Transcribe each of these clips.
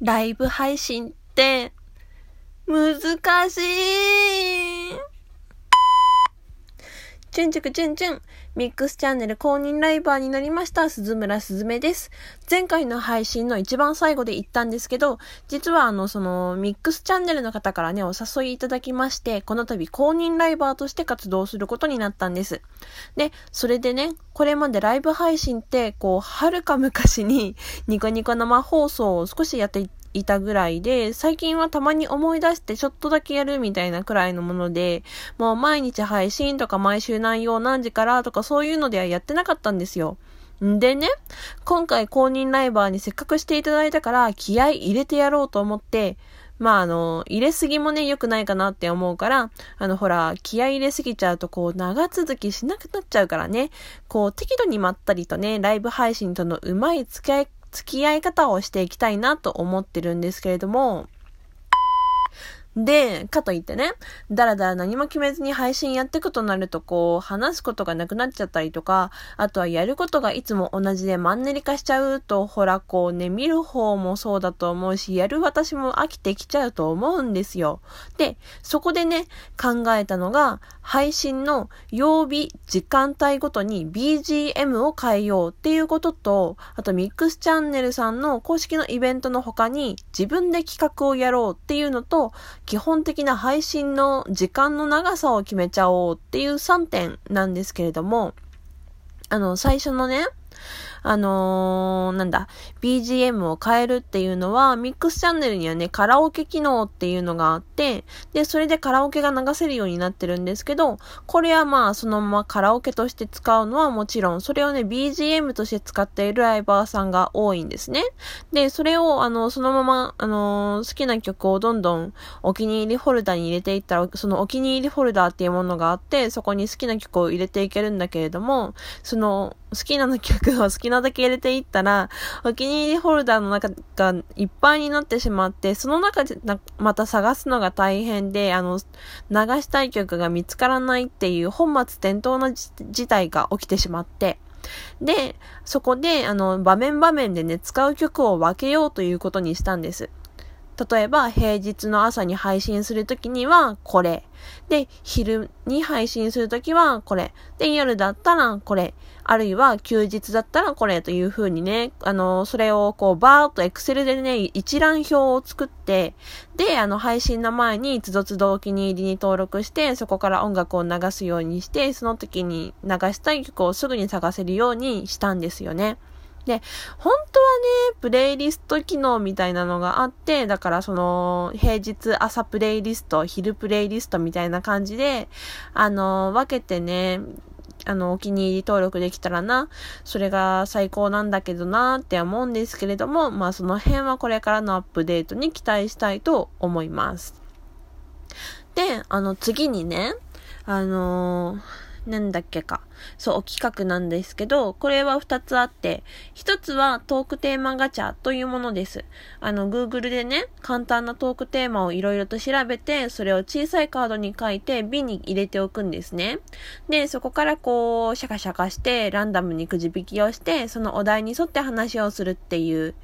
ライブ配信って難しい。チュンチュクチュンチュン。ミックスチャンネル公認ライバーになりました鈴村すずめです。前回の配信の一番最後で言ったんですけど、実はあの、その、ミックスチャンネルの方からね、お誘いいただきまして、この度公認ライバーとして活動することになったんです。で、それでね、これまでライブ配信って、こう、はるか昔にニコニコ生放送を少しやっていいたぐらいで、最近はたまに思い出してちょっとだけやるみたいなくらいのもので、もう毎日配信とか毎週何曜何時からとかそういうのではやってなかったんですよ。んでね、今回公認ライバーにせっかくしていただいたから気合入れてやろうと思って、まああの、入れすぎもね、良くないかなって思うから、あのほら、気合入れすぎちゃうとこう長続きしなくなっちゃうからね、こう適度にまったりとね、ライブ配信とのうまい付き合い付き合い方をしていきたいなと思ってるんですけれども、で、かといってね、だらだら何も決めずに配信やっていくとなると、こう、話すことがなくなっちゃったりとか、あとはやることがいつも同じでマンネリ化しちゃうと、ほら、こうね、見る方もそうだと思うし、やる私も飽きてきちゃうと思うんですよ。で、そこでね、考えたのが、配信の曜日、時間帯ごとに BGM を変えようっていうことと、あとミックスチャンネルさんの公式のイベントの他に自分で企画をやろうっていうのと、基本的な配信の時間の長さを決めちゃおうっていう3点なんですけれども、あの、最初のね、あのー、なんだ、BGM を変えるっていうのは、ミックスチャンネルにはね、カラオケ機能っていうのがあって、で、それでカラオケが流せるようになってるんですけど、これはまあ、そのままカラオケとして使うのはもちろん、それをね、BGM として使っているライバーさんが多いんですね。で、それを、あの、そのまま、あのー、好きな曲をどんどんお気に入りフォルダに入れていったら、そのお気に入りフォルダっていうものがあって、そこに好きな曲を入れていけるんだけれども、その、好きな曲を好きなだけ入れていったら、お気に入りフォルダーの中がいっぱいになってしまって、その中でまた探すのが大変で、あの、流したい曲が見つからないっていう本末転倒な事態が起きてしまって、で、そこで、あの、場面場面でね、使う曲を分けようということにしたんです。例えば、平日の朝に配信するときには、これ。で、昼に配信するときは、これ。で、夜だったら、これ。あるいは、休日だったら、これ。という風にね、あの、それを、こう、バーっとエクセルでね、一覧表を作って、で、あの、配信の前に、つどつどお気に入りに登録して、そこから音楽を流すようにして、その時に流したい曲をすぐに探せるようにしたんですよね。で、本当はね、プレイリスト機能みたいなのがあって、だからその、平日朝プレイリスト、昼プレイリストみたいな感じで、あの、分けてね、あの、お気に入り登録できたらな、それが最高なんだけどなって思うんですけれども、まあその辺はこれからのアップデートに期待したいと思います。で、あの次にね、あのーなんだっけか。そう、企画なんですけど、これは二つあって、一つはトークテーマガチャというものです。あの、Google でね、簡単なトークテーマをいろいろと調べて、それを小さいカードに書いて瓶に入れておくんですね。で、そこからこう、シャカシャカして、ランダムにくじ引きをして、そのお題に沿って話をするっていう。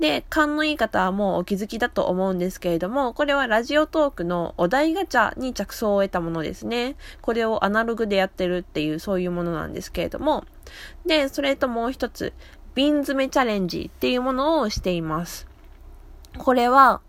で、勘のいい方はもうお気づきだと思うんですけれども、これはラジオトークのお題ガチャに着想を得たものですね。これをアナログでやってるっていう、そういうものものなんですけれども、で、それともう一つ、瓶詰めチャレンジっていうものをしています。これは、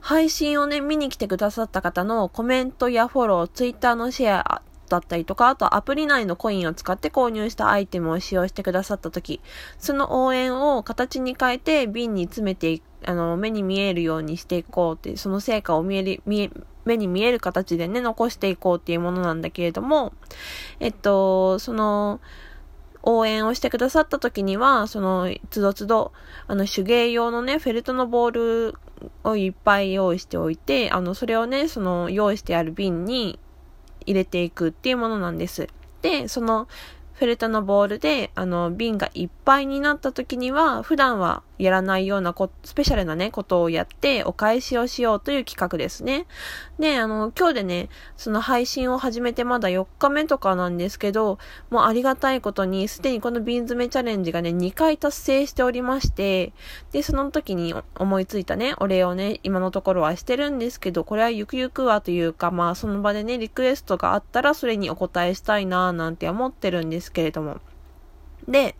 配信をね、見に来てくださった方のコメントやフォロー、ツイッターのシェアだったりとか、あとアプリ内のコインを使って購入したアイテムを使用してくださった時、その応援を形に変えて瓶に詰めていく、あの、目に見えるようにしていこうっていう、その成果を見える、見え、目に見える形でね、残していこうっていうものなんだけれども、えっと、その、応援をしてくださった時には、その、つどつど、あの、手芸用のね、フェルトのボールをいっぱい用意しておいて、あの、それをね、その、用意してある瓶に入れていくっていうものなんです。で、その、フェルトのボールで、あの、瓶がいっぱいになった時には、普段はやらないようなこ、スペシャルなね、ことをやって、お返しをしようという企画ですね。で、あの、今日でね、その配信を始めてまだ4日目とかなんですけど、もうありがたいことに、すでにこの瓶詰めチャレンジがね、2回達成しておりまして、で、その時に思いついたね、お礼をね、今のところはしてるんですけど、これはゆくゆくはというか、まあ、その場でね、リクエストがあったら、それにお答えしたいなぁなんて思ってるんですけれども。で、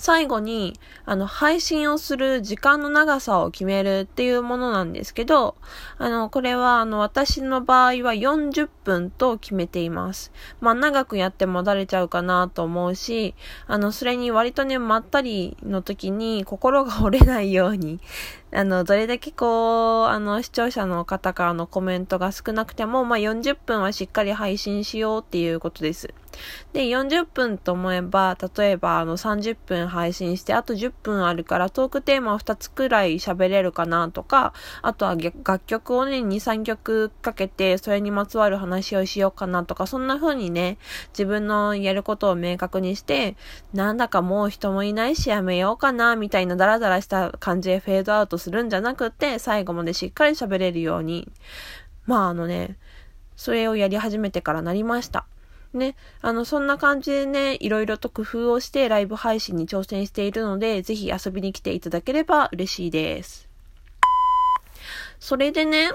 最後に、あの、配信をする時間の長さを決めるっていうものなんですけど、あの、これは、あの、私の場合は40分と決めています。まあ、長くやってもだれちゃうかなと思うし、あの、それに割とね、まったりの時に心が折れないように、あの、どれだけこう、あの、視聴者の方からのコメントが少なくても、まあ、40分はしっかり配信しようっていうことです。で、40分と思えば、例えば、あの、30分配信して、あと10分あるから、トークテーマを2つくらい喋れるかなとか、あとは楽曲をね、2、3曲かけて、それにまつわる話をしようかなとか、そんな風にね、自分のやることを明確にして、なんだかもう人もいないしやめようかな、みたいなダラダラした感じでフェードアウトするんじゃなくて、最後までしっかり喋れるように、まああのね、それをやり始めてからなりました。ね、あの、そんな感じでね、いろいろと工夫をしてライブ配信に挑戦しているので、ぜひ遊びに来ていただければ嬉しいです。それでね、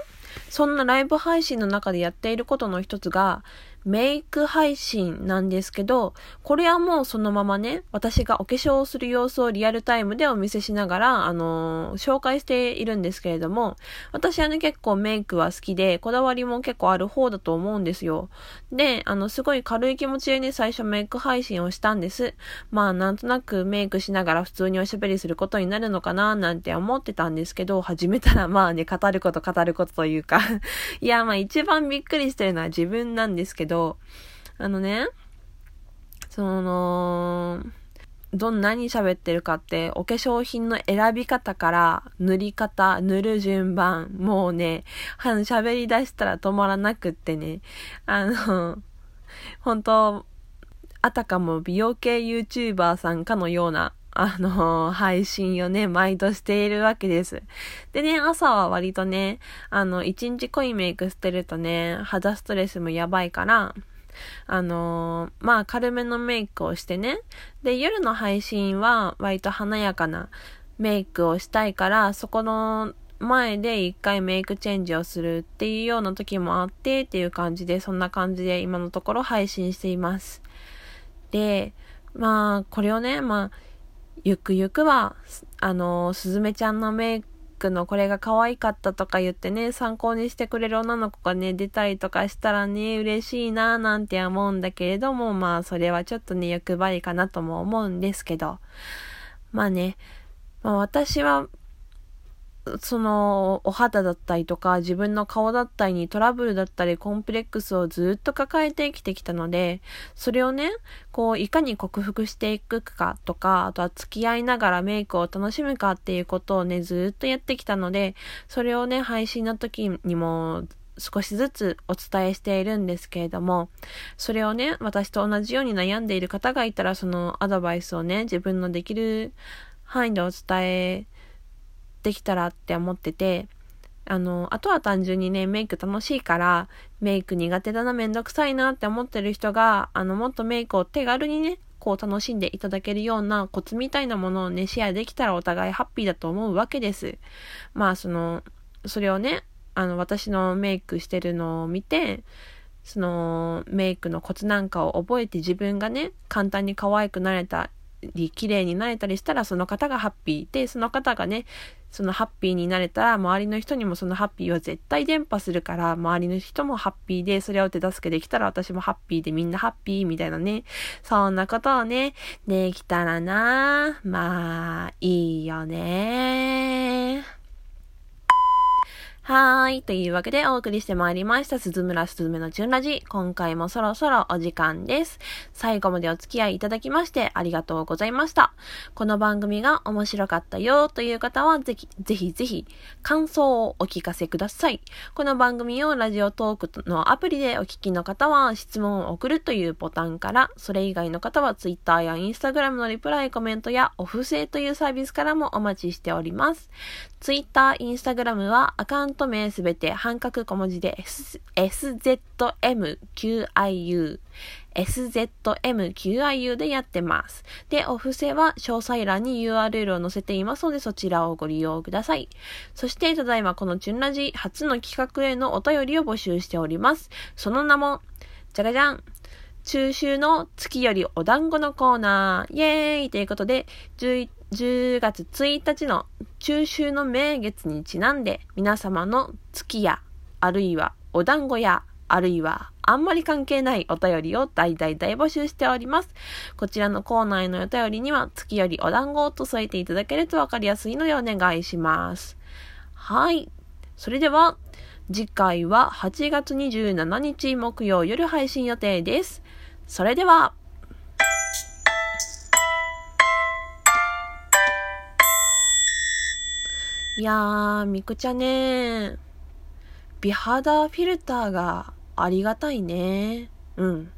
そんなライブ配信の中でやっていることの一つが、メイク配信なんですけど、これはもうそのままね、私がお化粧をする様子をリアルタイムでお見せしながら、あのー、紹介しているんですけれども、私はね、結構メイクは好きで、こだわりも結構ある方だと思うんですよ。で、あの、すごい軽い気持ちでね、最初メイク配信をしたんです。まあ、なんとなくメイクしながら普通におしゃべりすることになるのかな、なんて思ってたんですけど、始めたらまあね、語ること語ることというか いや、まあ一番びっくりしてるのは自分なんですけど、ど、あのね、その、どんなに喋ってるかって、お化粧品の選び方から、塗り方、塗る順番、もうね、喋り出したら止まらなくってね、あの、本当あたかも美容系 YouTuber さんかのような、あの配信をね、毎度しているわけです。でね、朝は割とね、あの、一日濃いメイクしてるとね、肌ストレスもやばいから、あのー、まあ、軽めのメイクをしてね。で、夜の配信は割と華やかなメイクをしたいから、そこの前で一回メイクチェンジをするっていうような時もあってっていう感じで、そんな感じで今のところ配信しています。で、まあ、これをね、まあ、ゆくゆくは、あの、すずめちゃんのメイクのこれが可愛かったとか言ってね、参考にしてくれる女の子がね、出たりとかしたらね、嬉しいなぁなんて思うんだけれども、まあ、それはちょっとね、欲張りかなとも思うんですけど、まあね、まあ私は、その、お肌だったりとか、自分の顔だったりにトラブルだったり、コンプレックスをずっと抱えて生きてきたので、それをね、こう、いかに克服していくかとか、あとは付き合いながらメイクを楽しむかっていうことをね、ずっとやってきたので、それをね、配信の時にも、少しずつお伝えしているんですけれども、それをね、私と同じように悩んでいる方がいたら、そのアドバイスをね、自分のできる範囲でお伝えできたらって思ってて、あの、あとは単純にね、メイク楽しいから、メイク苦手だな、めんどくさいなって思ってる人が、あの、もっとメイクを手軽にね、こう楽しんでいただけるようなコツみたいなものをね、シェアできたらお互いハッピーだと思うわけです。まあ、その、それをね、あの、私のメイクしてるのを見て、その、メイクのコツなんかを覚えて自分がね、簡単に可愛くなれたり、綺麗になれたりしたら、その方がハッピーで、その方がね、そのハッピーになれたら、周りの人にもそのハッピーは絶対伝播するから、周りの人もハッピーで、それを手助けできたら私もハッピーでみんなハッピーみたいなね。そんなことをね、できたらなまあ、いいよねはーい。というわけでお送りしてまいりました、鈴村すずめのチュンラジ。今回もそろそろお時間です。最後までお付き合いいただきましてありがとうございました。この番組が面白かったよという方はぜひ、ぜひぜひ、感想をお聞かせください。この番組をラジオトークのアプリでお聞きの方は質問を送るというボタンから、それ以外の方は Twitter や Instagram のリプライコメントやお布施というサービスからもお待ちしております。Twitter、Instagram はアカウント名すべて半角小文字で SZMQIU SZMQIU でやってます。で、お布施は詳細欄に URL を載せていますので、そちらをご利用ください。そして、ただいまこのチュンラジ初の企画へのお便りを募集しております。その名も、じゃがじゃん中秋の月よりお団子のコーナー、イエーイということで、11 10月1日の中秋の名月にちなんで皆様の月やあるいはお団子やあるいはあんまり関係ないお便りを大大大募集しております。こちらのコーナーへのお便りには月よりお団子と添えていただけるとわかりやすいのでお願いします。はい。それでは次回は8月27日木曜夜配信予定です。それでは。いやー、みくちゃね美肌フィルターがありがたいね。うん。